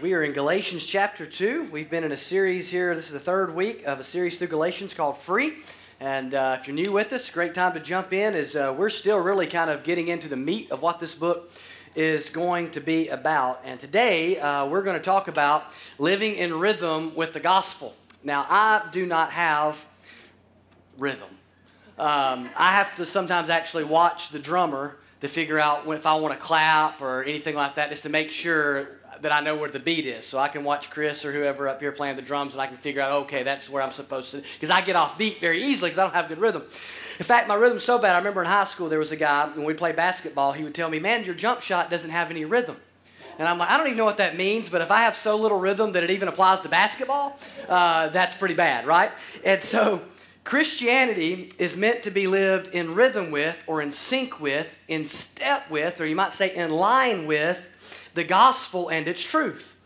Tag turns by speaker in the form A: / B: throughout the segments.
A: We are in Galatians chapter 2. We've been in a series here. This is the third week of a series through Galatians called Free. And uh, if you're new with us, great time to jump in as uh, we're still really kind of getting into the meat of what this book is going to be about. And today uh, we're going to talk about living in rhythm with the gospel. Now, I do not have rhythm. Um, I have to sometimes actually watch the drummer to figure out if I want to clap or anything like that, just to make sure that I know where the beat is. So I can watch Chris or whoever up here playing the drums and I can figure out, okay, that's where I'm supposed to, because I get off beat very easily because I don't have good rhythm. In fact, my rhythm's so bad, I remember in high school there was a guy, when we played basketball, he would tell me, man, your jump shot doesn't have any rhythm. And I'm like, I don't even know what that means, but if I have so little rhythm that it even applies to basketball, uh, that's pretty bad, right? And so Christianity is meant to be lived in rhythm with, or in sync with, in step with, or you might say in line with the gospel and its truth.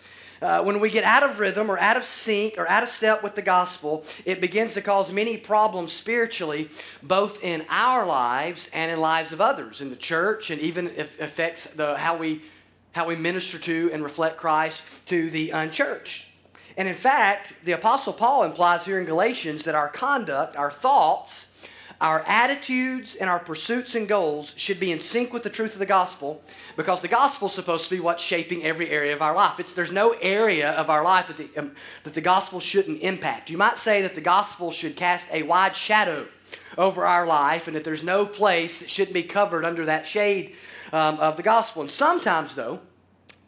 A: Uh, when we get out of rhythm or out of sync or out of step with the gospel, it begins to cause many problems spiritually, both in our lives and in lives of others, in the church, and even if affects the, how, we, how we minister to and reflect Christ to the unchurched. And in fact, the Apostle Paul implies here in Galatians that our conduct, our thoughts, our attitudes and our pursuits and goals should be in sync with the truth of the gospel because the gospel is supposed to be what's shaping every area of our life. It's, there's no area of our life that the, um, that the gospel shouldn't impact. You might say that the gospel should cast a wide shadow over our life and that there's no place that shouldn't be covered under that shade um, of the gospel. And sometimes, though,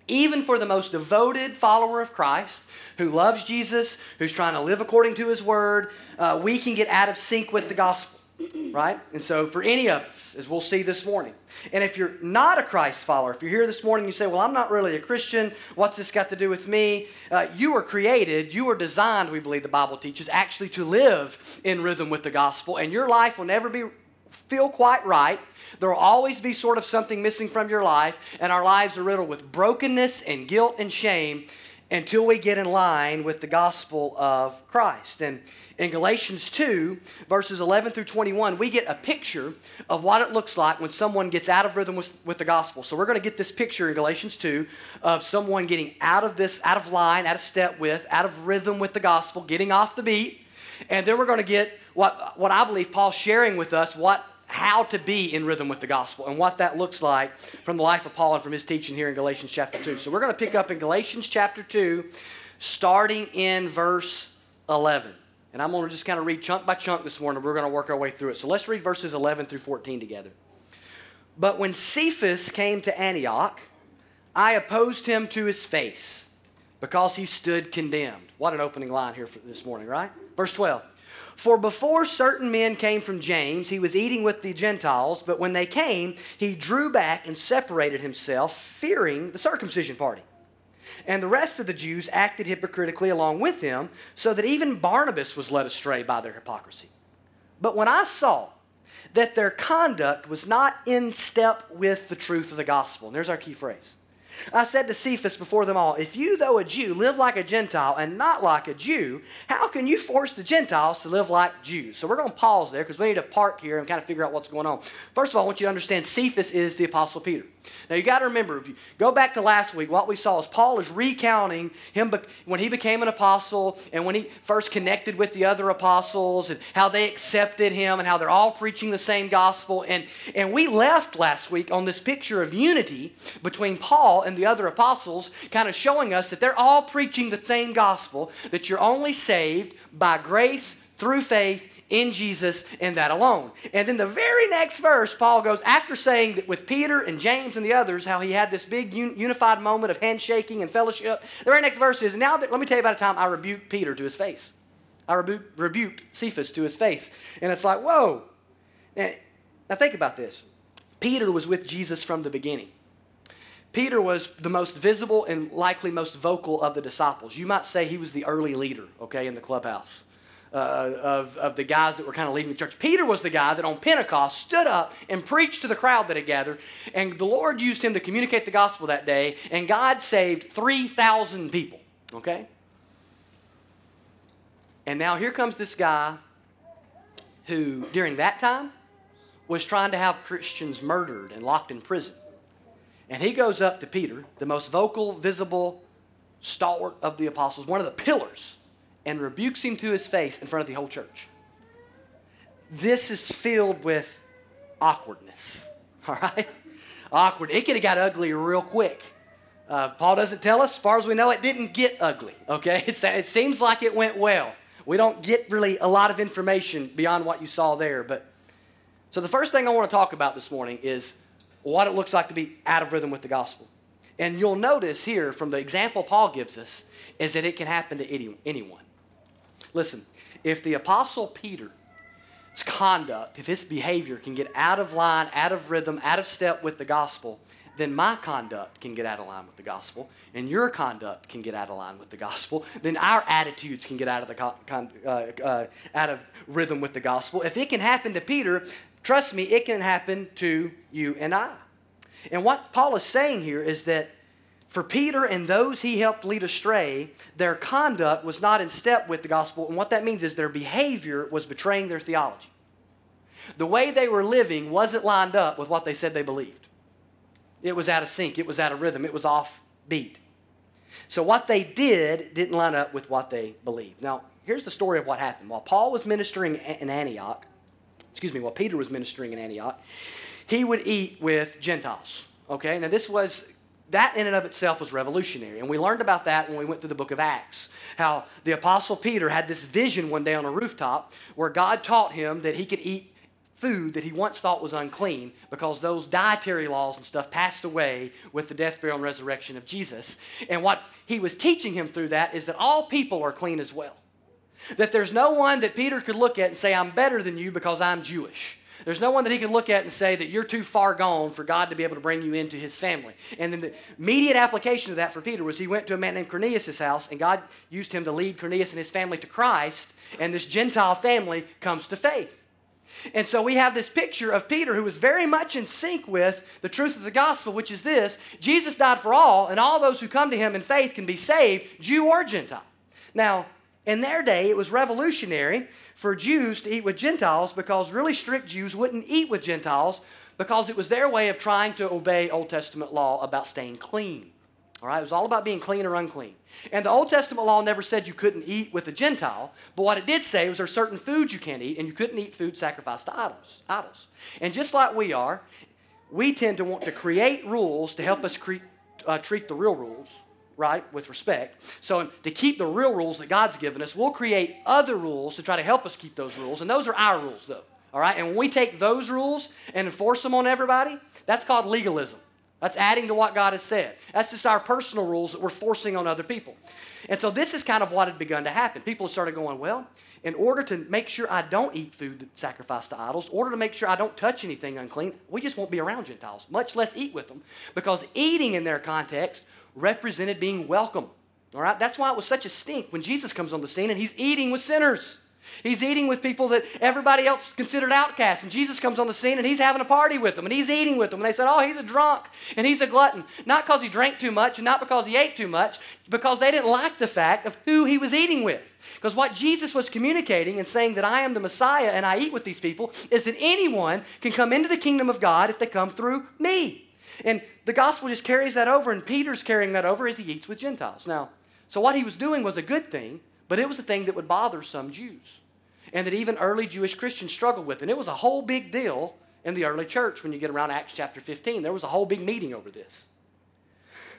A: even for the most devoted follower of Christ who loves Jesus, who's trying to live according to his word, uh, we can get out of sync with the gospel right? And so, for any of us, as we'll see this morning, and if you're not a Christ follower, if you're here this morning, you say, Well, I'm not really a Christian, what's this got to do with me? Uh, you were created, you were designed, we believe the Bible teaches, actually to live in rhythm with the gospel, and your life will never be feel quite right. There will always be sort of something missing from your life, and our lives are riddled with brokenness and guilt and shame until we get in line with the gospel of Christ. And in Galatians 2, verses 11 through 21, we get a picture of what it looks like when someone gets out of rhythm with, with the gospel. So we're going to get this picture in Galatians 2 of someone getting out of this, out of line, out of step with, out of rhythm with the gospel, getting off the beat. And then we're going to get what, what I believe Paul's sharing with us, what how to be in rhythm with the gospel and what that looks like from the life of Paul and from his teaching here in Galatians chapter 2. So we're going to pick up in Galatians chapter 2, starting in verse 11. And I'm going to just kind of read chunk by chunk this morning. We're going to work our way through it. So let's read verses 11 through 14 together. But when Cephas came to Antioch, I opposed him to his face because he stood condemned. What an opening line here for this morning, right? Verse 12. For before certain men came from James, he was eating with the Gentiles, but when they came, he drew back and separated himself, fearing the circumcision party. And the rest of the Jews acted hypocritically along with him, so that even Barnabas was led astray by their hypocrisy. But when I saw that their conduct was not in step with the truth of the gospel, and there's our key phrase I said to Cephas before them all, If you, though a Jew, live like a Gentile and not like a Jew, how can you force the Gentiles to live like Jews? So we're going to pause there because we need to park here and kind of figure out what's going on. First of all, I want you to understand Cephas is the Apostle Peter. Now you got to remember, if you go back to last week, what we saw is Paul is recounting him when he became an apostle and when he first connected with the other apostles and how they accepted him and how they're all preaching the same gospel. And, and we left last week on this picture of unity between Paul and the other apostles, kind of showing us that they're all preaching the same gospel, that you're only saved by grace through faith in Jesus and that alone. And then the very next verse, Paul goes, after saying that with Peter and James and the others, how he had this big un- unified moment of handshaking and fellowship, the very next verse is, now that, let me tell you about a time I rebuked Peter to his face. I rebu- rebuked Cephas to his face. And it's like, whoa. Now, now think about this. Peter was with Jesus from the beginning. Peter was the most visible and likely most vocal of the disciples. You might say he was the early leader, okay, in the clubhouse. Uh, of, of the guys that were kind of leading the church. Peter was the guy that on Pentecost stood up and preached to the crowd that had gathered, and the Lord used him to communicate the gospel that day, and God saved 3,000 people, okay? And now here comes this guy who, during that time, was trying to have Christians murdered and locked in prison. And he goes up to Peter, the most vocal, visible stalwart of the apostles, one of the pillars, and rebukes him to his face in front of the whole church. This is filled with awkwardness, all right? Awkward. It could have got ugly real quick. Uh, Paul doesn't tell us. As far as we know, it didn't get ugly, okay? It's, it seems like it went well. We don't get really a lot of information beyond what you saw there. But so the first thing I want to talk about this morning is what it looks like to be out of rhythm with the gospel. And you'll notice here from the example Paul gives us is that it can happen to any, anyone. Listen, if the apostle Peter's conduct, if his behavior can get out of line, out of rhythm, out of step with the gospel, then my conduct can get out of line with the gospel, and your conduct can get out of line with the gospel. Then our attitudes can get out of the con- uh, uh, out of rhythm with the gospel. If it can happen to Peter, trust me, it can happen to you and I. And what Paul is saying here is that for Peter and those he helped lead astray, their conduct was not in step with the gospel. And what that means is their behavior was betraying their theology. The way they were living wasn't lined up with what they said they believed. It was out of sync, it was out of rhythm, it was off beat. So what they did didn't line up with what they believed. Now, here's the story of what happened. While Paul was ministering in Antioch, excuse me, while Peter was ministering in Antioch, he would eat with Gentiles. Okay, now this was that in and of itself was revolutionary. And we learned about that when we went through the book of Acts. How the Apostle Peter had this vision one day on a rooftop where God taught him that he could eat food that he once thought was unclean because those dietary laws and stuff passed away with the death, burial, and resurrection of Jesus. And what he was teaching him through that is that all people are clean as well. That there's no one that Peter could look at and say, I'm better than you because I'm Jewish. There's no one that he could look at and say that you're too far gone for God to be able to bring you into his family. And then the immediate application of that for Peter was he went to a man named Cornelius' house, and God used him to lead Cornelius and his family to Christ, and this Gentile family comes to faith. And so we have this picture of Peter who was very much in sync with the truth of the gospel, which is this Jesus died for all, and all those who come to him in faith can be saved, Jew or Gentile. Now, in their day, it was revolutionary for Jews to eat with Gentiles because really strict Jews wouldn't eat with Gentiles because it was their way of trying to obey Old Testament law about staying clean. All right, it was all about being clean or unclean. And the Old Testament law never said you couldn't eat with a Gentile, but what it did say was there are certain foods you can't eat, and you couldn't eat food sacrificed to idols. idols. And just like we are, we tend to want to create rules to help us cre- uh, treat the real rules right, with respect. So to keep the real rules that God's given us, we'll create other rules to try to help us keep those rules. And those are our rules, though. All right? And when we take those rules and enforce them on everybody, that's called legalism. That's adding to what God has said. That's just our personal rules that we're forcing on other people. And so this is kind of what had begun to happen. People started going, well, in order to make sure I don't eat food sacrificed to idols, in order to make sure I don't touch anything unclean, we just won't be around Gentiles, much less eat with them. Because eating in their context represented being welcome. All right? That's why it was such a stink when Jesus comes on the scene and he's eating with sinners. He's eating with people that everybody else considered outcasts. And Jesus comes on the scene and he's having a party with them and he's eating with them. And they said, Oh, he's a drunk and he's a glutton. Not because he drank too much and not because he ate too much, because they didn't like the fact of who he was eating with. Because what Jesus was communicating and saying that I am the Messiah and I eat with these people is that anyone can come into the kingdom of God if they come through me. And the gospel just carries that over, and Peter's carrying that over as he eats with Gentiles. Now, so what he was doing was a good thing, but it was a thing that would bother some Jews, and that even early Jewish Christians struggled with. And it was a whole big deal in the early church when you get around Acts chapter 15. There was a whole big meeting over this.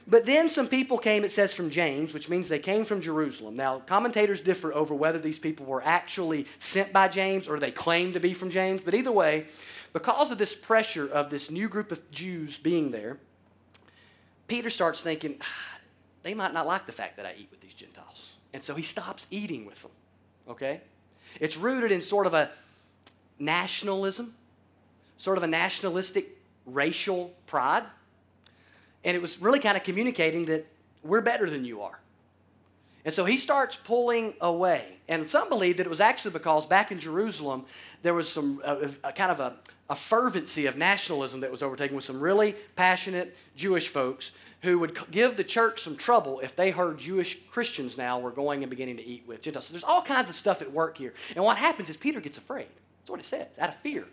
A: But then some people came, it says, from James, which means they came from Jerusalem. Now, commentators differ over whether these people were actually sent by James or they claimed to be from James. But either way, because of this pressure of this new group of Jews being there, Peter starts thinking, they might not like the fact that I eat with these Gentiles. And so he stops eating with them. Okay? It's rooted in sort of a nationalism, sort of a nationalistic racial pride. And it was really kind of communicating that we're better than you are. And so he starts pulling away. And some believe that it was actually because back in Jerusalem, there was some uh, kind of a, a fervency of nationalism that was overtaken with some really passionate Jewish folks who would give the church some trouble if they heard Jewish Christians now were going and beginning to eat with Gentiles. So there's all kinds of stuff at work here. And what happens is Peter gets afraid. That's what it says, out of fear.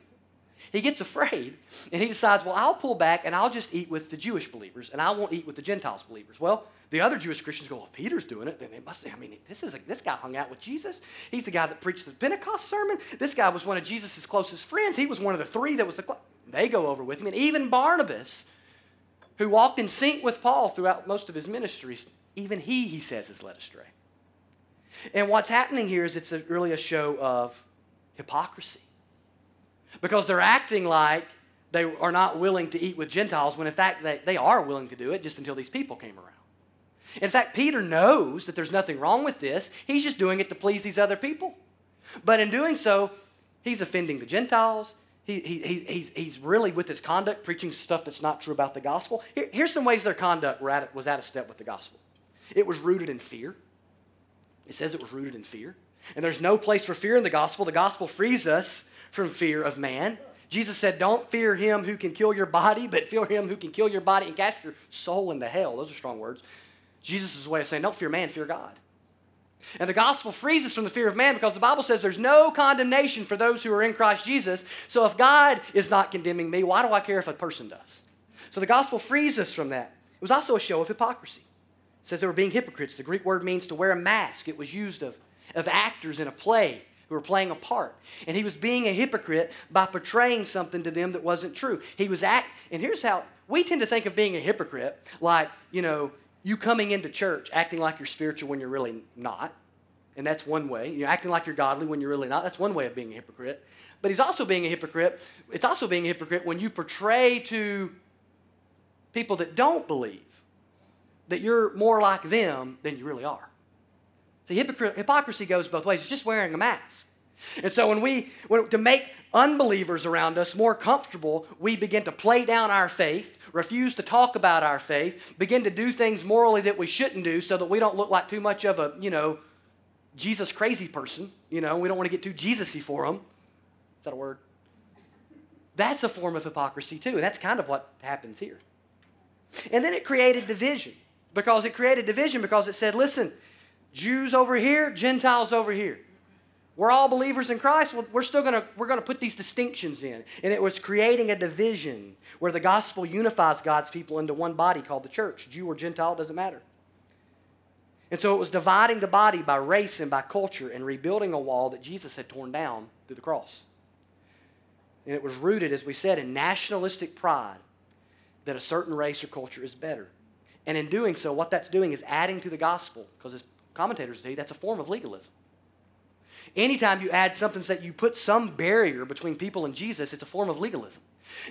A: He gets afraid and he decides, well, I'll pull back and I'll just eat with the Jewish believers and I won't eat with the Gentiles believers. Well, the other Jewish Christians go, well, Peter's doing it, then it must, I mean, this, is a, this guy hung out with Jesus. He's the guy that preached the Pentecost sermon. This guy was one of Jesus' closest friends. He was one of the three that was the, cl- they go over with him. And even Barnabas, who walked in sync with Paul throughout most of his ministries, even he, he says, is led astray. And what's happening here is it's a, really a show of hypocrisy. Because they're acting like they are not willing to eat with Gentiles when in fact they, they are willing to do it just until these people came around. In fact, Peter knows that there's nothing wrong with this. He's just doing it to please these other people. But in doing so, he's offending the Gentiles. He, he, he's, he's really, with his conduct, preaching stuff that's not true about the gospel. Here, here's some ways their conduct was out of step with the gospel it was rooted in fear. It says it was rooted in fear. And there's no place for fear in the gospel. The gospel frees us from fear of man. Jesus said, Don't fear him who can kill your body, but fear him who can kill your body and cast your soul into hell. Those are strong words. Jesus' way of saying, Don't fear man, fear God. And the gospel frees us from the fear of man because the Bible says there's no condemnation for those who are in Christ Jesus. So if God is not condemning me, why do I care if a person does? So the gospel frees us from that. It was also a show of hypocrisy. It says they were being hypocrites. The Greek word means to wear a mask. It was used of, of actors in a play were playing a part. And he was being a hypocrite by portraying something to them that wasn't true. He was act, and here's how we tend to think of being a hypocrite like, you know, you coming into church acting like you're spiritual when you're really not. And that's one way. You're acting like you're godly when you're really not. That's one way of being a hypocrite. But he's also being a hypocrite. It's also being a hypocrite when you portray to people that don't believe that you're more like them than you really are. See, hypocrisy goes both ways. It's just wearing a mask. And so when we, when, to make unbelievers around us more comfortable, we begin to play down our faith, refuse to talk about our faith, begin to do things morally that we shouldn't do so that we don't look like too much of a, you know, Jesus crazy person. You know, we don't want to get too Jesus-y for them. Is that a word? That's a form of hypocrisy too, and that's kind of what happens here. And then it created division because it created division because it said, listen, Jews over here, Gentiles over here. We're all believers in Christ. Well, we're still going to we're going to put these distinctions in. And it was creating a division where the gospel unifies God's people into one body called the church. Jew or Gentile doesn't matter. And so it was dividing the body by race and by culture and rebuilding a wall that Jesus had torn down through the cross. And it was rooted, as we said, in nationalistic pride that a certain race or culture is better. And in doing so, what that's doing is adding to the gospel, because as commentators say, that's a form of legalism. Anytime you add something that you put some barrier between people and Jesus, it's a form of legalism.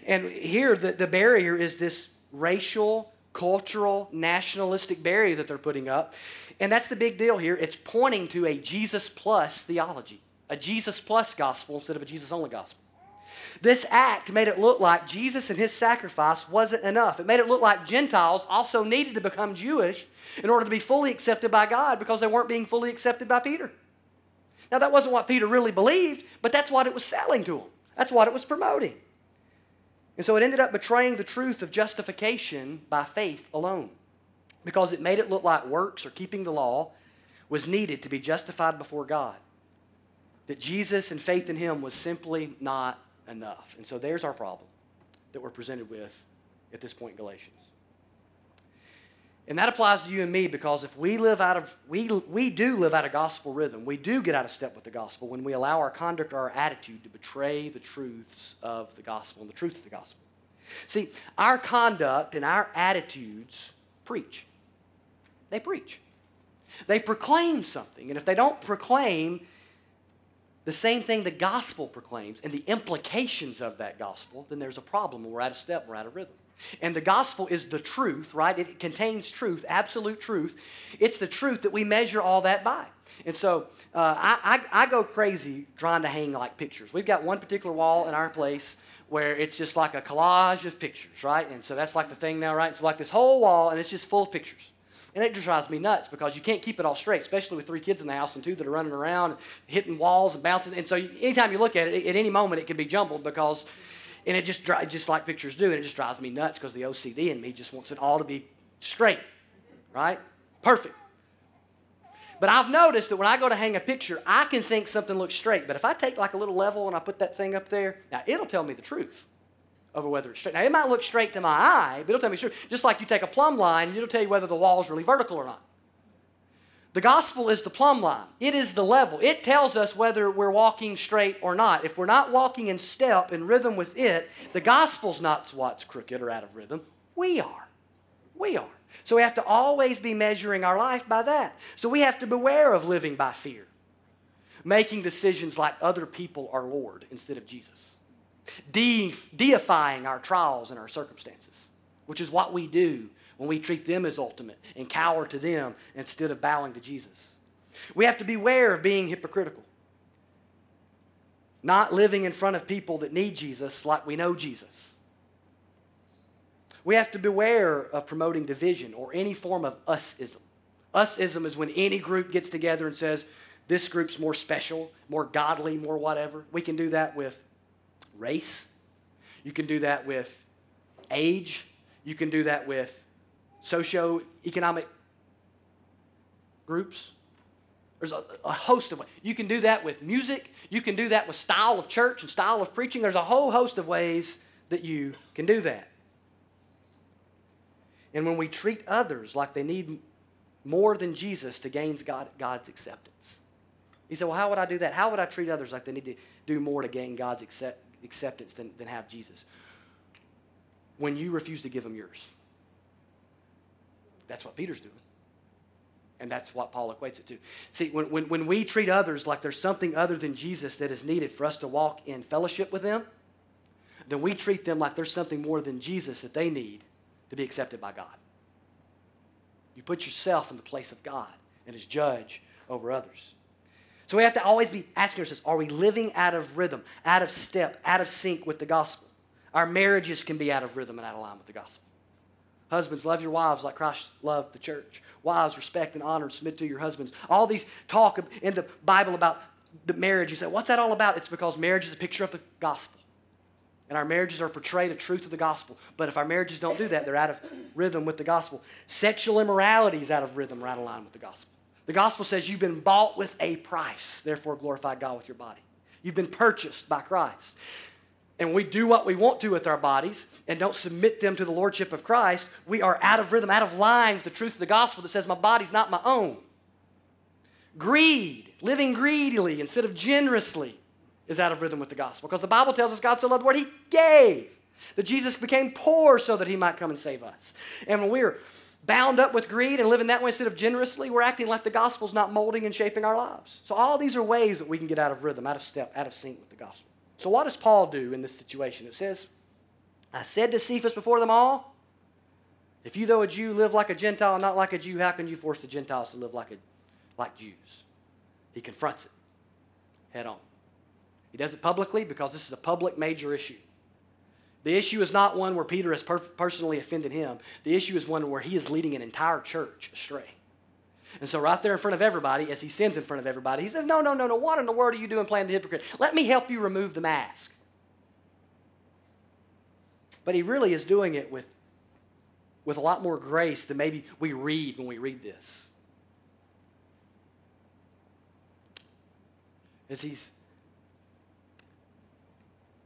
A: And here, the, the barrier is this racial, cultural, nationalistic barrier that they're putting up. And that's the big deal here. It's pointing to a Jesus plus theology, a Jesus plus gospel instead of a Jesus only gospel. This act made it look like Jesus and his sacrifice wasn't enough. It made it look like Gentiles also needed to become Jewish in order to be fully accepted by God because they weren't being fully accepted by Peter. Now, that wasn't what Peter really believed, but that's what it was selling to him. That's what it was promoting. And so it ended up betraying the truth of justification by faith alone because it made it look like works or keeping the law was needed to be justified before God. That Jesus and faith in Him was simply not enough. And so there's our problem that we're presented with at this point in Galatians. And that applies to you and me because if we live out of, we, we do live out of gospel rhythm, we do get out of step with the gospel when we allow our conduct or our attitude to betray the truths of the gospel and the truth of the gospel. See, our conduct and our attitudes preach. They preach. They proclaim something. And if they don't proclaim the same thing the gospel proclaims and the implications of that gospel, then there's a problem we're out of step, we're out of rhythm. And the gospel is the truth, right? It contains truth, absolute truth. It's the truth that we measure all that by. And so uh, I, I, I, go crazy trying to hang like pictures. We've got one particular wall in our place where it's just like a collage of pictures, right? And so that's like the thing now, right? It's like this whole wall and it's just full of pictures. And it just drives me nuts because you can't keep it all straight, especially with three kids in the house and two that are running around, hitting walls and bouncing. And so anytime you look at it, at any moment it can be jumbled because, and it just just like pictures do, and it just drives me nuts because the OCD in me just wants it all to be straight, right? Perfect. But I've noticed that when I go to hang a picture, I can think something looks straight. But if I take like a little level and I put that thing up there, now it'll tell me the truth over whether it's straight. Now it might look straight to my eye, but it'll tell me straight. Just like you take a plumb line, and it'll tell you whether the wall is really vertical or not. The gospel is the plumb line. It is the level. It tells us whether we're walking straight or not. If we're not walking in step in rhythm with it, the gospel's not what's crooked or out of rhythm. We are. We are. So we have to always be measuring our life by that. So we have to beware of living by fear, making decisions like other people are Lord instead of Jesus, De- deifying our trials and our circumstances, which is what we do when we treat them as ultimate and cower to them instead of bowing to Jesus. We have to beware of being hypocritical, not living in front of people that need Jesus like we know Jesus we have to beware of promoting division or any form of usism. Usism is when any group gets together and says, this group's more special, more godly, more whatever. We can do that with race. You can do that with age. You can do that with socio-economic groups. There's a, a, host of ways. You can do that with music. You can do that with style of church and style of preaching. There's a whole host of ways that you can do that. And when we treat others like they need more than Jesus to gain God, God's acceptance. He said, Well, how would I do that? How would I treat others like they need to do more to gain God's accept, acceptance than, than have Jesus? When you refuse to give them yours. That's what Peter's doing. And that's what Paul equates it to. See, when, when, when we treat others like there's something other than Jesus that is needed for us to walk in fellowship with them, then we treat them like there's something more than Jesus that they need to be accepted by God. You put yourself in the place of God and as judge over others. So we have to always be asking ourselves are we living out of rhythm, out of step, out of sync with the gospel? Our marriages can be out of rhythm and out of line with the gospel. Husbands, love your wives like Christ loved the church. Wives, respect and honor and submit to your husbands. All these talk in the Bible about the marriage. You say, what's that all about? It's because marriage is a picture of the gospel. And our marriages are portrayed a truth of the gospel. But if our marriages don't do that, they're out of rhythm with the gospel. Sexual immorality is out of rhythm, right line with the gospel. The gospel says you've been bought with a price, therefore glorify God with your body. You've been purchased by Christ. And we do what we want to with our bodies and don't submit them to the lordship of Christ, we are out of rhythm, out of line with the truth of the gospel that says my body's not my own. Greed, living greedily instead of generously is out of rhythm with the gospel. Because the Bible tells us God so loved the world, He gave. That Jesus became poor so that He might come and save us. And when we're bound up with greed and living that way instead of generously, we're acting like the gospel's not molding and shaping our lives. So all these are ways that we can get out of rhythm, out of step, out of sync with the gospel. So what does Paul do in this situation? It says, I said to Cephas before them all, if you, though a Jew, live like a Gentile, and not like a Jew, how can you force the Gentiles to live like, a, like Jews? He confronts it head on. He does it publicly because this is a public major issue. The issue is not one where Peter has per- personally offended him. The issue is one where he is leading an entire church astray. And so, right there in front of everybody, as he sins in front of everybody, he says, No, no, no, no. What in the world are you doing playing the hypocrite? Let me help you remove the mask. But he really is doing it with, with a lot more grace than maybe we read when we read this. As he's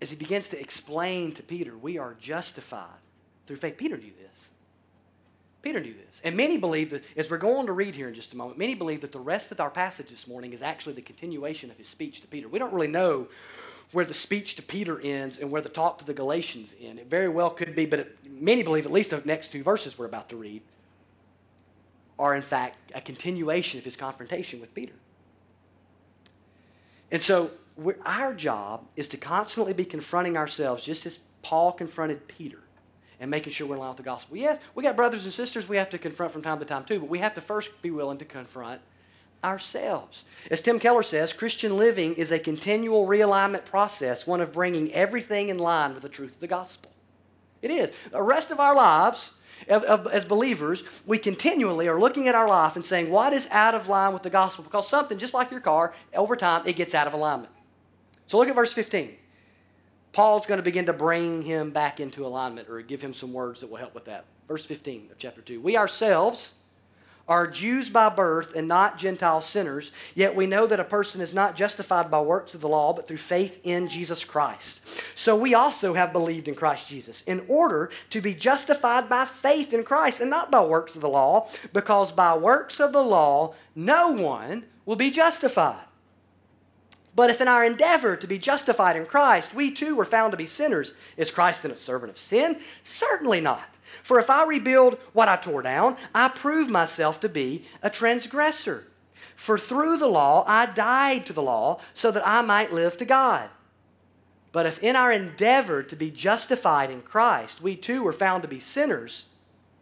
A: as he begins to explain to Peter, we are justified through faith. Peter knew this. Peter knew this. And many believe that, as we're going to read here in just a moment, many believe that the rest of our passage this morning is actually the continuation of his speech to Peter. We don't really know where the speech to Peter ends and where the talk to the Galatians end. It very well could be, but it, many believe at least the next two verses we're about to read are, in fact, a continuation of his confrontation with Peter. And so our job is to constantly be confronting ourselves, just as Paul confronted Peter, and making sure we're in line with the gospel. Yes, we got brothers and sisters we have to confront from time to time too, but we have to first be willing to confront ourselves. As Tim Keller says, Christian living is a continual realignment process, one of bringing everything in line with the truth of the gospel. It is. The rest of our lives, as believers, we continually are looking at our life and saying, what is out of line with the gospel? Because something, just like your car, over time, it gets out of alignment. So look at verse 15. Paul's going to begin to bring him back into alignment or give him some words that will help with that. Verse 15 of chapter 2. We ourselves are Jews by birth and not Gentile sinners, yet we know that a person is not justified by works of the law, but through faith in Jesus Christ. So we also have believed in Christ Jesus, in order to be justified by faith in Christ and not by works of the law, because by works of the law no one will be justified. But if in our endeavor to be justified in Christ, we too were found to be sinners, is Christ then a servant of sin? Certainly not. For if I rebuild what I tore down, I prove myself to be a transgressor. For through the law I died to the law so that I might live to God. But if in our endeavor to be justified in Christ, we too were found to be sinners,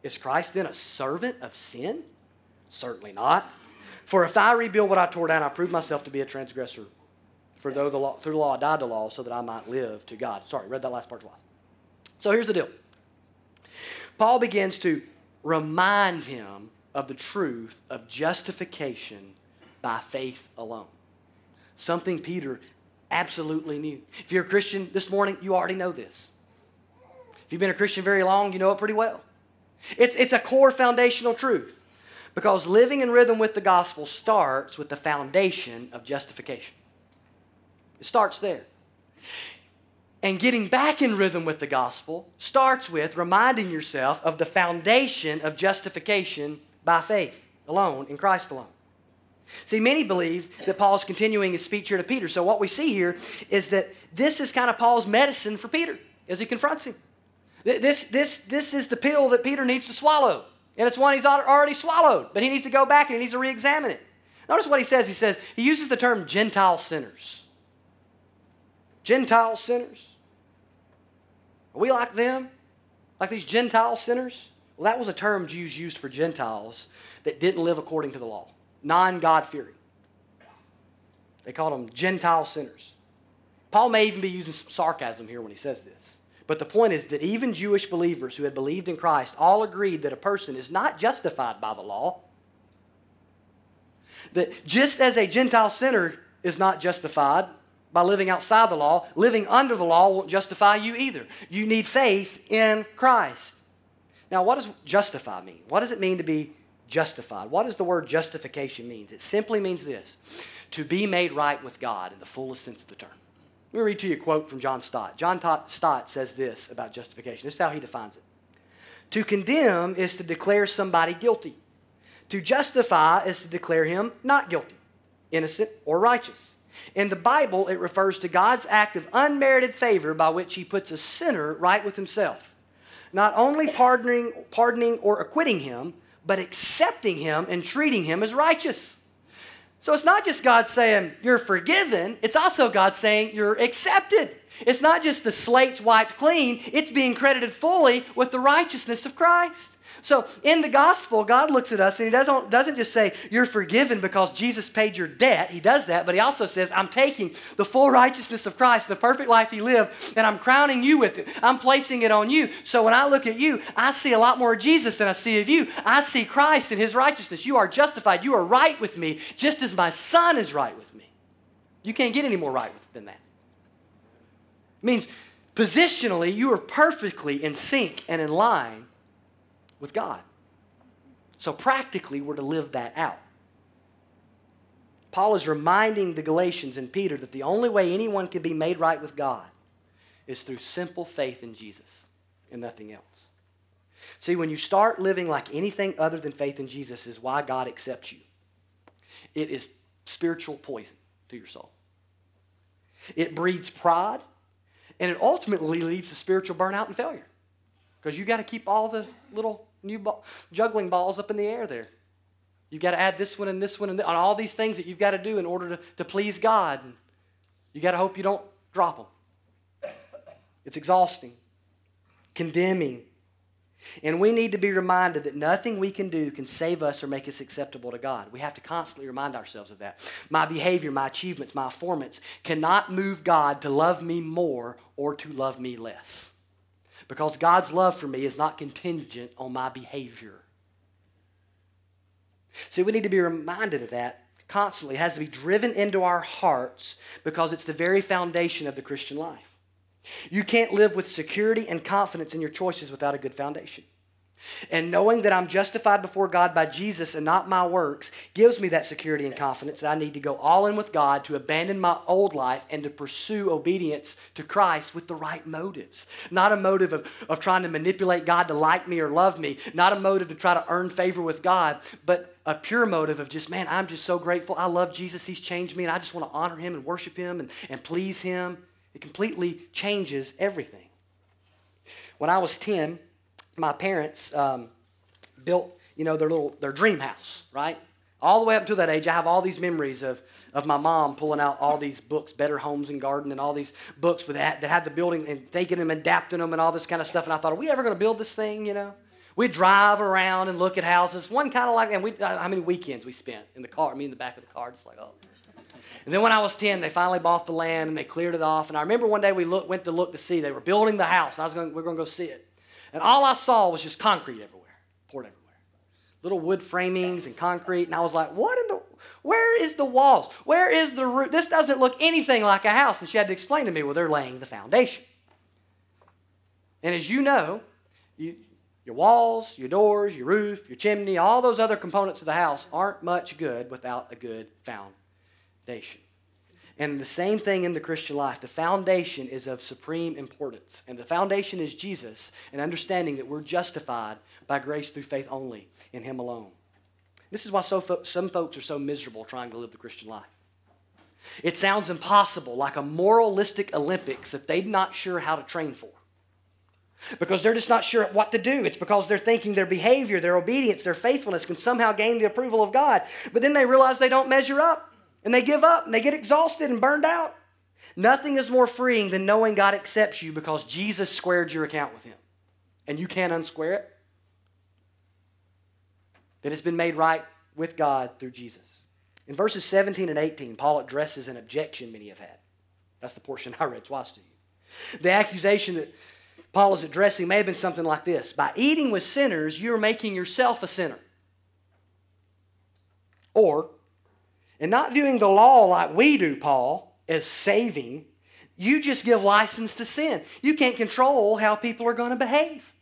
A: is Christ then a servant of sin? Certainly not. For if I rebuild what I tore down, I prove myself to be a transgressor. For though the law, through the law I died to law so that I might live to God. Sorry, read that last part twice. So here's the deal. Paul begins to remind him of the truth of justification by faith alone. Something Peter absolutely knew. If you're a Christian this morning, you already know this. If you've been a Christian very long, you know it pretty well. It's, it's a core foundational truth because living in rhythm with the gospel starts with the foundation of justification. It starts there. And getting back in rhythm with the gospel starts with reminding yourself of the foundation of justification by faith alone, in Christ alone. See, many believe that Paul's continuing his speech here to Peter. So, what we see here is that this is kind of Paul's medicine for Peter as he confronts him. This, this, this is the pill that Peter needs to swallow. And it's one he's already swallowed, but he needs to go back and he needs to re examine it. Notice what he says. He says, he uses the term Gentile sinners. Gentile sinners. Are we like them? Like these Gentile sinners? Well, that was a term Jews used for Gentiles that didn't live according to the law, non God fearing. They called them Gentile sinners. Paul may even be using some sarcasm here when he says this. But the point is that even Jewish believers who had believed in Christ all agreed that a person is not justified by the law. That just as a Gentile sinner is not justified by living outside the law, living under the law won't justify you either. You need faith in Christ. Now, what does justify mean? What does it mean to be justified? What does the word justification mean? It simply means this to be made right with God in the fullest sense of the term. Let me read to you a quote from John Stott. John Stott says this about justification. This is how he defines it. To condemn is to declare somebody guilty. To justify is to declare him not guilty, innocent, or righteous. In the Bible, it refers to God's act of unmerited favor by which he puts a sinner right with himself. Not only pardoning, pardoning or acquitting him, but accepting him and treating him as righteous. So it's not just God saying you're forgiven, it's also God saying you're accepted. It's not just the slate's wiped clean, it's being credited fully with the righteousness of Christ. So in the gospel, God looks at us and He doesn't, doesn't just say, You're forgiven because Jesus paid your debt. He does that, but He also says, I'm taking the full righteousness of Christ, the perfect life He lived, and I'm crowning you with it. I'm placing it on you. So when I look at you, I see a lot more of Jesus than I see of you. I see Christ and His righteousness. You are justified. You are right with me, just as my Son is right with me. You can't get any more right than that. It means positionally, you are perfectly in sync and in line with God. So practically, we're to live that out. Paul is reminding the Galatians and Peter that the only way anyone can be made right with God is through simple faith in Jesus and nothing else. See, when you start living like anything other than faith in Jesus, is why God accepts you. It is spiritual poison to your soul. It breeds pride, and it ultimately leads to spiritual burnout and failure. Because you got to keep all the little new ball, juggling balls up in the air there. You've got to add this one and this one and, and all these things that you've got to do in order to, to please God. You got to hope you don't drop them. It's exhausting, condemning. And we need to be reminded that nothing we can do can save us or make us acceptable to God. We have to constantly remind ourselves of that. My behavior, my achievements, my performance cannot move God to love me more or to love me less because God's love for me is not contingent on my behavior. See, we need to be reminded of that constantly. It has to be driven into our hearts because it's the very foundation of the Christian life. You can't live with security and confidence in your choices without a good foundation. And knowing that I'm justified before God by Jesus and not my works gives me that security and confidence that I need to go all in with God to abandon my old life and to pursue obedience to Christ with the right motives. Not a motive of, of trying to manipulate God to like me or love me, not a motive to try to earn favor with God, but a pure motive of just, man, I'm just so grateful. I love Jesus. He's changed me, and I just want to honor him and worship him and, and please him. It completely changes everything. When I was 10, my parents um, built, you know, their little their dream house, right? All the way up until that age, I have all these memories of, of my mom pulling out all these books, Better Homes and Garden, and all these books with that, that had the building and taking them, adapting them, and all this kind of stuff. And I thought, are we ever going to build this thing, you know? We'd drive around and look at houses. One kind of like, and we, how many weekends we spent in the car, me in the back of the car, just like, oh. And then when I was 10, they finally bought the land and they cleared it off. And I remember one day we look, went to look to see. They were building the house. I was going, we are going to go see it. And all I saw was just concrete everywhere, poured everywhere. Little wood framings and concrete. And I was like, what in the, where is the walls? Where is the roof? This doesn't look anything like a house. And she had to explain to me, well, they're laying the foundation. And as you know, you, your walls, your doors, your roof, your chimney, all those other components of the house aren't much good without a good foundation. And the same thing in the Christian life. The foundation is of supreme importance. And the foundation is Jesus and understanding that we're justified by grace through faith only in Him alone. This is why so fo- some folks are so miserable trying to live the Christian life. It sounds impossible, like a moralistic Olympics that they're not sure how to train for. Because they're just not sure what to do. It's because they're thinking their behavior, their obedience, their faithfulness can somehow gain the approval of God. But then they realize they don't measure up and they give up and they get exhausted and burned out. Nothing is more freeing than knowing God accepts you because Jesus squared your account with Him. And you can't unsquare it. That it's been made right with God through Jesus. In verses 17 and 18, Paul addresses an objection many have had. That's the portion I read twice to you. The accusation that Paul is addressing may have been something like this By eating with sinners, you're making yourself a sinner. Or, and not viewing the law like we do, Paul, as saving, you just give license to sin. You can't control how people are going to behave.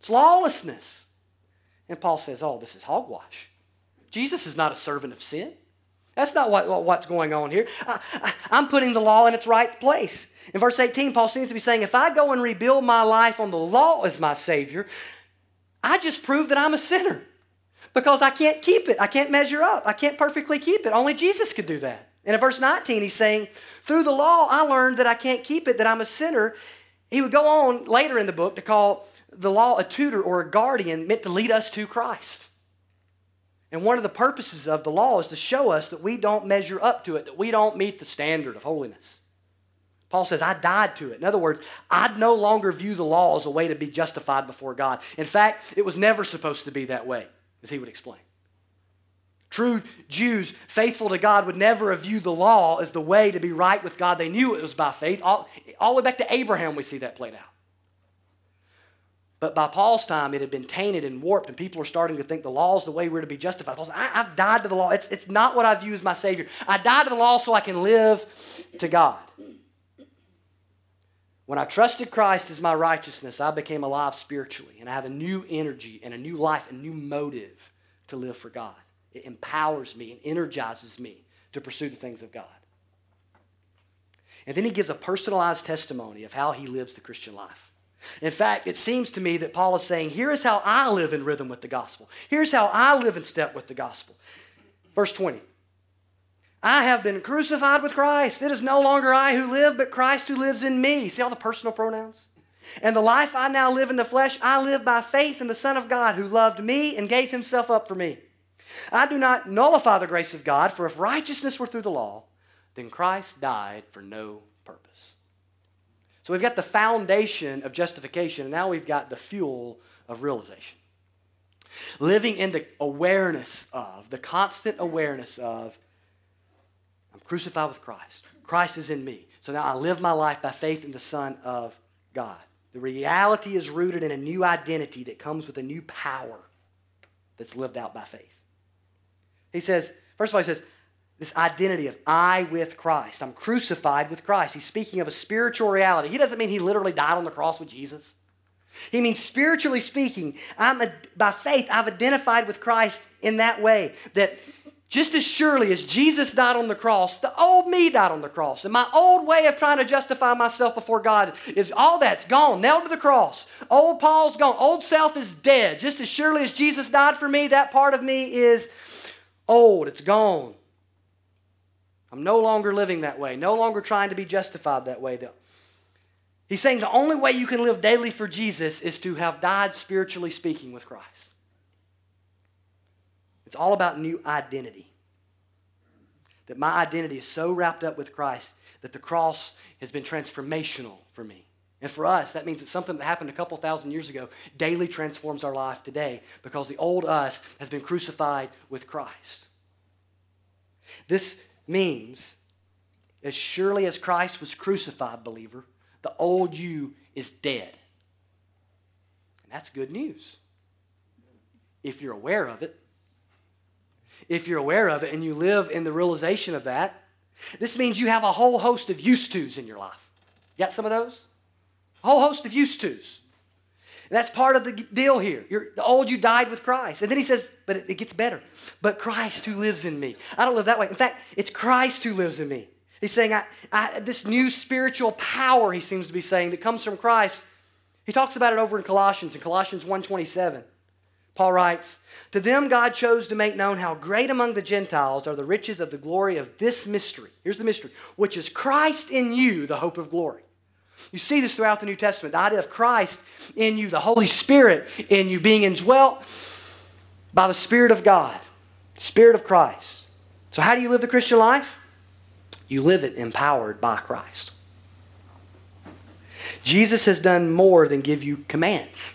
A: It's lawlessness. And Paul says, oh, this is hogwash. Jesus is not a servant of sin. That's not what, what's going on here. I, am putting the law in its right place. In verse 18, Paul seems to be saying, if I go and rebuild my life on the law as my Savior, I just prove that I'm a sinner because I can't keep it. I can't measure up. I can't perfectly keep it. Only Jesus could do that. And in verse 19, he's saying, Through the law, I learned that I can't keep it, that I'm a sinner. He would go on later in the book to call the law a tutor or a guardian meant to lead us to Christ. And one of the purposes of the law is to show us that we don't measure up to it, that we don't meet the standard of holiness. Paul says, I died to it. In other words, I'd no longer view the law as a way to be justified before God. In fact, it was never supposed to be that way as he would explain. True Jews, faithful to God, would never have viewed the law as the way to be right with God. They knew it was by faith. All, all the way back to Abraham, we see that played out. But by Paul's time, it had been tainted and warped, and people are starting to think the law is the way we're to be justified. I, have died to the law. It's, it's not what I view as my Savior. I died to the law so I can live to God. When I trusted Christ as my righteousness, I became alive spiritually, and I have a new energy and a new life, a new motive to live for God. It empowers me and energizes me to pursue the things of God. And then he gives a personalized testimony of how he lives the Christian life. In fact, it seems to me that Paul is saying, Here is how I live in rhythm with the gospel. Here's how I live in step with the gospel. Verse 20 I have been crucified with Christ. It is no longer I who live, but Christ who lives in me. See all the personal pronouns? And the life I now live in the flesh, I live by faith in the Son of God who loved me and gave himself up for me. I do not nullify the grace of God, for if righteousness were through the law, then Christ died for no purpose. So we've got the foundation of justification, and now we've got the fuel of realization. Living in the awareness of, the constant awareness of, I'm crucified with Christ. Christ is in me. So now I live my life by faith in the Son of God. The reality is rooted in a new identity that comes with a new power that's lived out by faith. He says, first of all, he says, this identity of I with Christ. I'm crucified with Christ. He's speaking of a spiritual reality. He doesn't mean he literally died on the cross with Jesus. He means spiritually speaking, I'm a, by faith, I've identified with Christ in that way that just as surely as Jesus died on the cross, the old me died on the cross. And my old way of trying to justify myself before God is all that's gone, nailed to the cross. Old Paul's gone. Old self is dead. Just as surely as Jesus died for me, that part of me is old. It's gone. I'm no longer living that way, no longer trying to be justified that way. Though. He's saying the only way you can live daily for Jesus is to have died spiritually speaking with Christ. It's all about new identity. That my identity is so wrapped up with Christ that the cross has been transformational for me. And for us, that means that something that happened a couple thousand years ago daily transforms our life today because the old us has been crucified with Christ. This means, as surely as Christ was crucified, believer, the old you is dead. And that's good news. If you're aware of it. If you're aware of it and you live in the realization of that, this means you have a whole host of used tos in your life. You got some of those? A whole host of used tos. That's part of the deal here. You're, the old you died with Christ. And then he says, but it, it gets better. But Christ who lives in me. I don't live that way. In fact, it's Christ who lives in me. He's saying, I, I, this new spiritual power, he seems to be saying, that comes from Christ. He talks about it over in Colossians, in Colossians 1.27. Paul writes, To them God chose to make known how great among the Gentiles are the riches of the glory of this mystery. Here's the mystery, which is Christ in you, the hope of glory. You see this throughout the New Testament. The idea of Christ in you, the Holy Spirit in you, being indwelt by the Spirit of God, Spirit of Christ. So, how do you live the Christian life? You live it empowered by Christ. Jesus has done more than give you commands.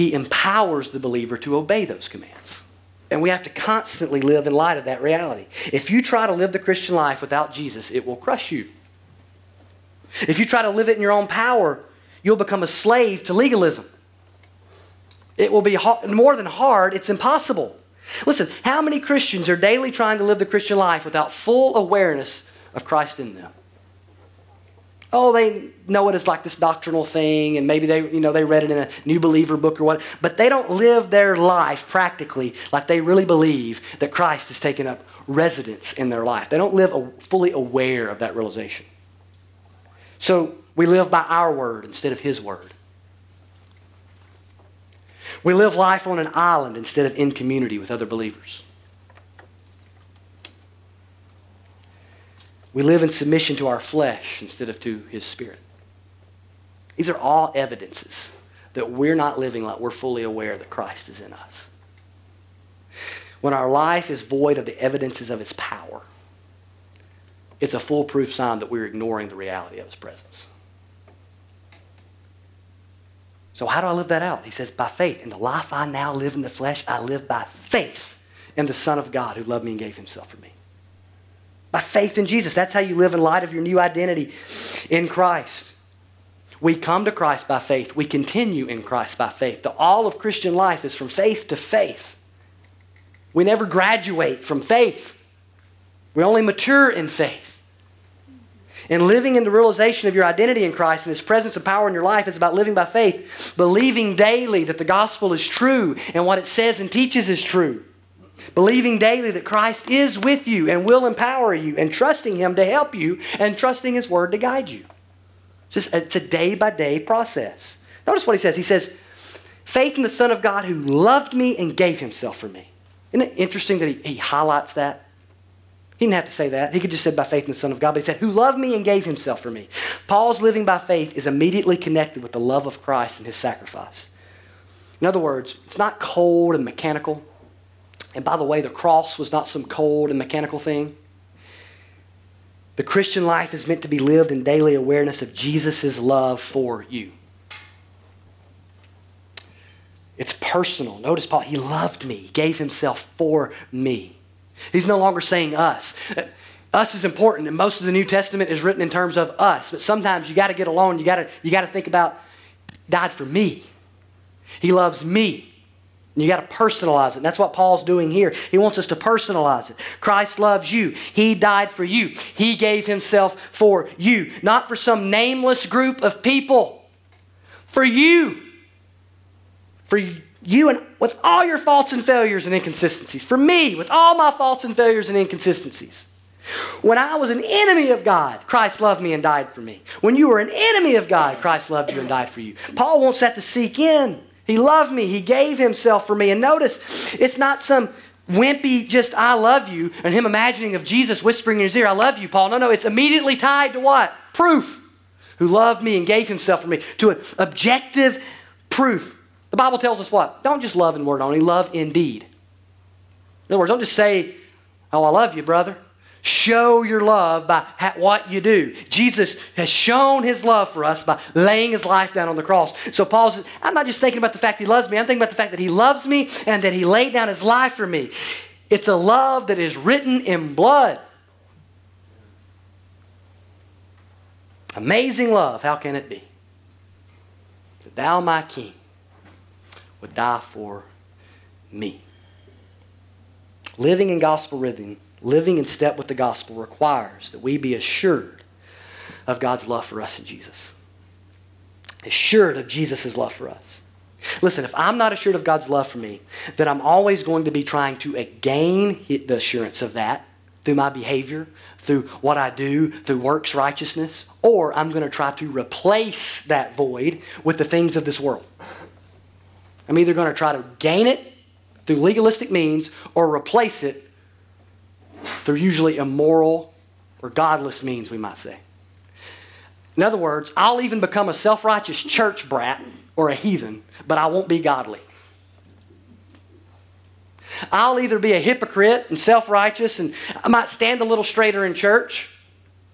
A: He empowers the believer to obey those commands. And we have to constantly live in light of that reality. If you try to live the Christian life without Jesus, it will crush you. If you try to live it in your own power, you'll become a slave to legalism. It will be more than hard, it's impossible. Listen, how many Christians are daily trying to live the Christian life without full awareness of Christ in them? Oh, they know it as like this doctrinal thing, and maybe they, you know, they read it in a new believer book or what, but they don't live their life practically like they really believe that Christ has taken up residence in their life. They don't live fully aware of that realization. So we live by our word instead of his word. We live life on an island instead of in community with other believers. We live in submission to our flesh instead of to his spirit. These are all evidences that we're not living like we're fully aware that Christ is in us. When our life is void of the evidences of his power, it's a foolproof sign that we're ignoring the reality of his presence. So, how do I live that out? He says, by faith. In the life I now live in the flesh, I live by faith in the Son of God who loved me and gave himself for me. By faith in Jesus. That's how you live in light of your new identity in Christ. We come to Christ by faith. We continue in Christ by faith. The all of Christian life is from faith to faith. We never graduate from faith. We only mature in faith. And living in the realization of your identity in Christ and His presence and power in your life is about living by faith, believing daily that the gospel is true and what it says and teaches is true. Believing daily that Christ is with you and will empower you, and trusting Him to help you, and trusting His Word to guide you. It's, just, it's a day by day process. Notice what He says. He says, Faith in the Son of God who loved me and gave Himself for me. Isn't it interesting that He, he highlights that? He didn't have to say that. He could just said by faith in the Son of God. But he said, who loved me and gave himself for me. Paul's living by faith is immediately connected with the love of Christ and his sacrifice. In other words, it's not cold and mechanical. And by the way, the cross was not some cold and mechanical thing. The Christian life is meant to be lived in daily awareness of Jesus' love for you. It's personal. Notice Paul, he loved me, he gave himself for me. He's no longer saying us. Uh, us is important, and most of the New Testament is written in terms of us. But sometimes you got to get alone. You got to you got to think about died for me. He loves me. You got to personalize it. That's what Paul's doing here. He wants us to personalize it. Christ loves you. He died for you. He gave himself for you, not for some nameless group of people for you. For you and with all your faults and failures and inconsistencies. For me, with all my faults and failures and inconsistencies. When I was an enemy of God, Christ loved me and died for me. When you were an enemy of God, Christ loved you and died for you. Paul wants that to seek in. He loved me. He gave himself for me. And notice, it's not some wimpy, just I love you, and him imagining of Jesus whispering in his ear, I love you, Paul. No, no, it's immediately tied to what? Proof. Who loved me and gave himself for me. To an objective proof. The Bible tells us what? Don't just love in word only, love in deed. In other words, don't just say, Oh, I love you, brother. Show your love by what you do. Jesus has shown his love for us by laying his life down on the cross. So Paul says, I'm not just thinking about the fact he loves me, I'm thinking about the fact that he loves me and that he laid down his life for me. It's a love that is written in blood. Amazing love, how can it be? That thou, my king, would die for me. Living in gospel rhythm living in step with the gospel requires that we be assured of God's love for us in Jesus. Assured of Jesus' love for us. Listen, if I'm not assured of God's love for me, then I'm always going to be trying to gain the assurance of that through my behavior, through what I do, through works righteousness, or I'm going to try to replace that void with the things of this world. I'm either going to try to gain it through legalistic means or replace it through usually immoral or godless means, we might say. In other words, I'll even become a self righteous church brat or a heathen, but I won't be godly. I'll either be a hypocrite and self righteous, and I might stand a little straighter in church.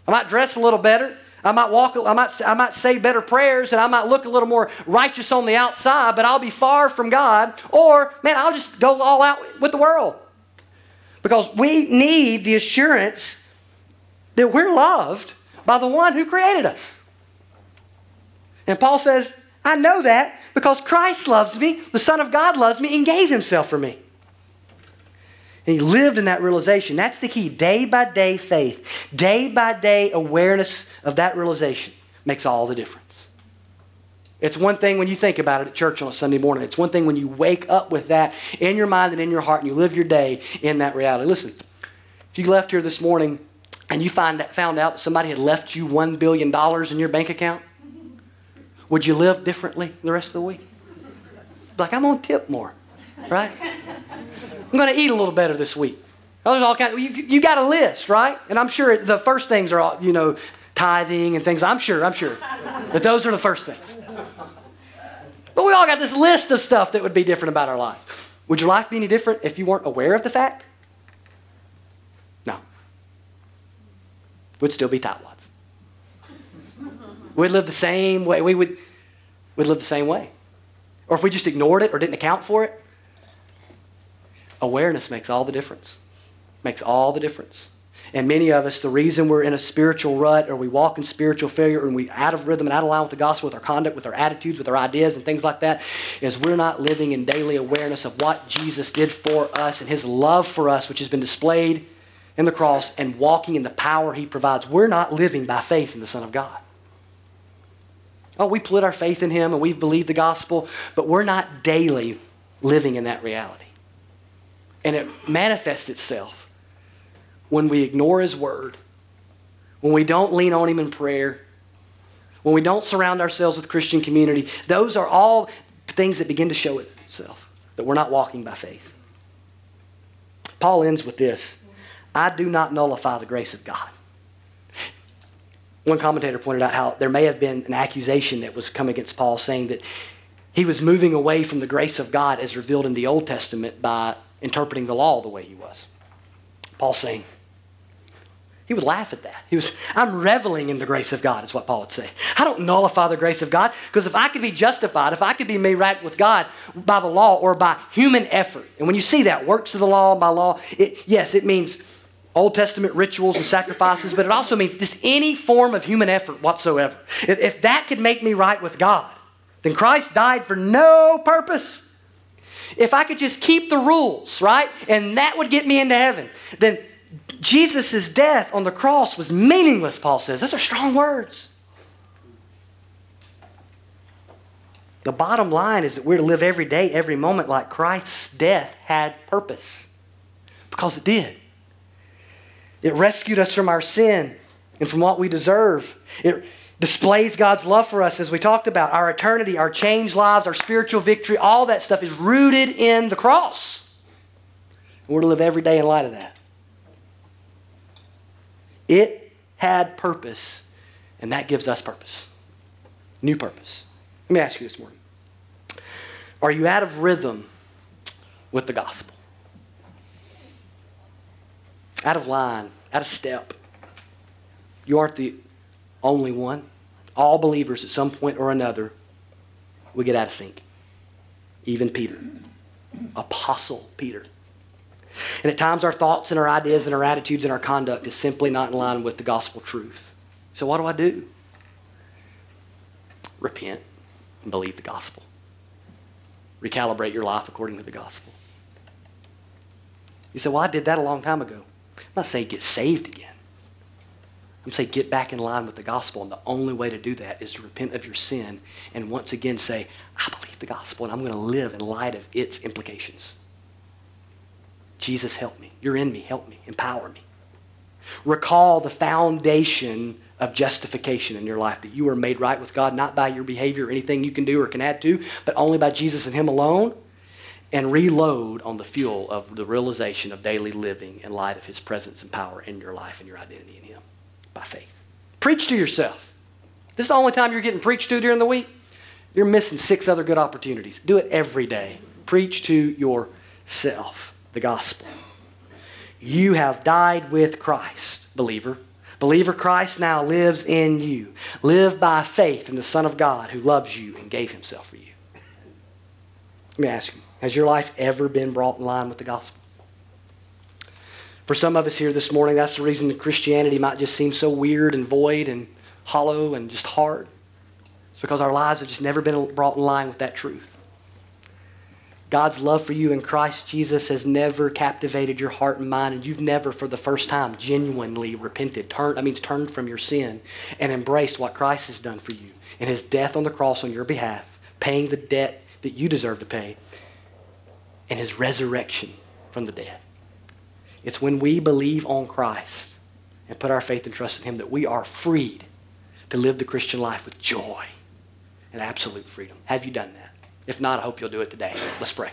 A: I might dress a little better. I might walk, I might, I might say better prayers, and I might look a little more righteous on the outside, but I'll be far from God. Or, man, I'll just go all out with the world. Because we need the assurance that we're loved by the one who created us. And Paul says, I know that because Christ loves me, the Son of God loves me, and gave himself for me. And he lived in that realization. That's the key. Day by day faith, day by day awareness of that realization makes all the difference. It's one thing when you think about it at church on a Sunday morning. It's one thing when you wake up with that in your mind and in your heart and you live your day in that reality. Listen, if you left here this morning and you find that, found out that somebody had left you $1 billion in your bank account, would you live differently the rest of the week? Like, I'm going to tip more, right? I'm going to eat a little better this week. Oh, there's all kind of, you, you got a list, right? And I'm sure the first things are all, you know, tithing and things. I'm sure, I'm sure. But those are the first things. But we all got this list of stuff that would be different about our life. Would your life be any different if you weren't aware of the fact? No. We'd still be tightwads. We'd live the same way. We would we'd live the same way. Or if we just ignored it or didn't account for it, awareness makes all the difference. Makes all the difference. And many of us, the reason we're in a spiritual rut or we walk in spiritual failure and we're out of rhythm and out of line with the gospel, with our conduct, with our attitudes, with our ideas and things like that, is we're not living in daily awareness of what Jesus did for us and his love for us, which has been displayed in the cross, and walking in the power he provides. We're not living by faith in the Son of God. Oh, we put our faith in him and we've believed the gospel, but we're not daily living in that reality. And it manifests itself when we ignore His Word, when we don't lean on Him in prayer, when we don't surround ourselves with Christian community, those are all things that begin to show itself that we're not walking by faith. Paul ends with this I do not nullify the grace of God. One commentator pointed out how there may have been an accusation that was come against Paul saying that he was moving away from the grace of God as revealed in the Old Testament by interpreting the law the way he was. Paul saying, he would laugh at that. He was, I'm reveling in the grace of God, is what Paul would say. I don't nullify the grace of God because if I could be justified, if I could be made right with God by the law or by human effort, and when you see that, works of the law by law, it, yes, it means Old Testament rituals and sacrifices, but it also means just any form of human effort whatsoever. If, if that could make me right with God, then Christ died for no purpose. If I could just keep the rules, right, and that would get me into heaven, then Jesus' death on the cross was meaningless, Paul says. Those are strong words. The bottom line is that we're to live every day, every moment like Christ's death had purpose. Because it did. It rescued us from our sin and from what we deserve. It displays God's love for us, as we talked about. Our eternity, our changed lives, our spiritual victory, all that stuff is rooted in the cross. We're to live every day in light of that. It had purpose, and that gives us purpose. New purpose. Let me ask you this morning Are you out of rhythm with the gospel? Out of line, out of step. You aren't the only one. All believers at some point or another will get out of sync. Even Peter, Apostle Peter. And at times, our thoughts and our ideas and our attitudes and our conduct is simply not in line with the gospel truth. So, what do I do? Repent and believe the gospel. Recalibrate your life according to the gospel. You say, Well, I did that a long time ago. I'm not saying get saved again. I'm saying get back in line with the gospel. And the only way to do that is to repent of your sin and once again say, I believe the gospel and I'm going to live in light of its implications. Jesus, help me. You're in me. Help me. Empower me. Recall the foundation of justification in your life that you are made right with God, not by your behavior or anything you can do or can add to, but only by Jesus and Him alone. And reload on the fuel of the realization of daily living in light of His presence and power in your life and your identity in Him by faith. Preach to yourself. This is the only time you're getting preached to during the week. You're missing six other good opportunities. Do it every day. Preach to yourself the gospel. You have died with Christ, believer. Believer, Christ now lives in you. Live by faith in the Son of God who loves you and gave himself for you. Let me ask you has your life ever been brought in line with the gospel? For some of us here this morning, that's the reason that Christianity might just seem so weird and void and hollow and just hard. It's because our lives have just never been brought in line with that truth. God's love for you in Christ Jesus has never captivated your heart and mind, and you've never, for the first time, genuinely repented. Turned, that means turned from your sin and embraced what Christ has done for you and his death on the cross on your behalf, paying the debt that you deserve to pay, and his resurrection from the dead. It's when we believe on Christ and put our faith and trust in him that we are freed to live the Christian life with joy and absolute freedom. Have you done that? If not, I hope you'll do it today. Let's pray.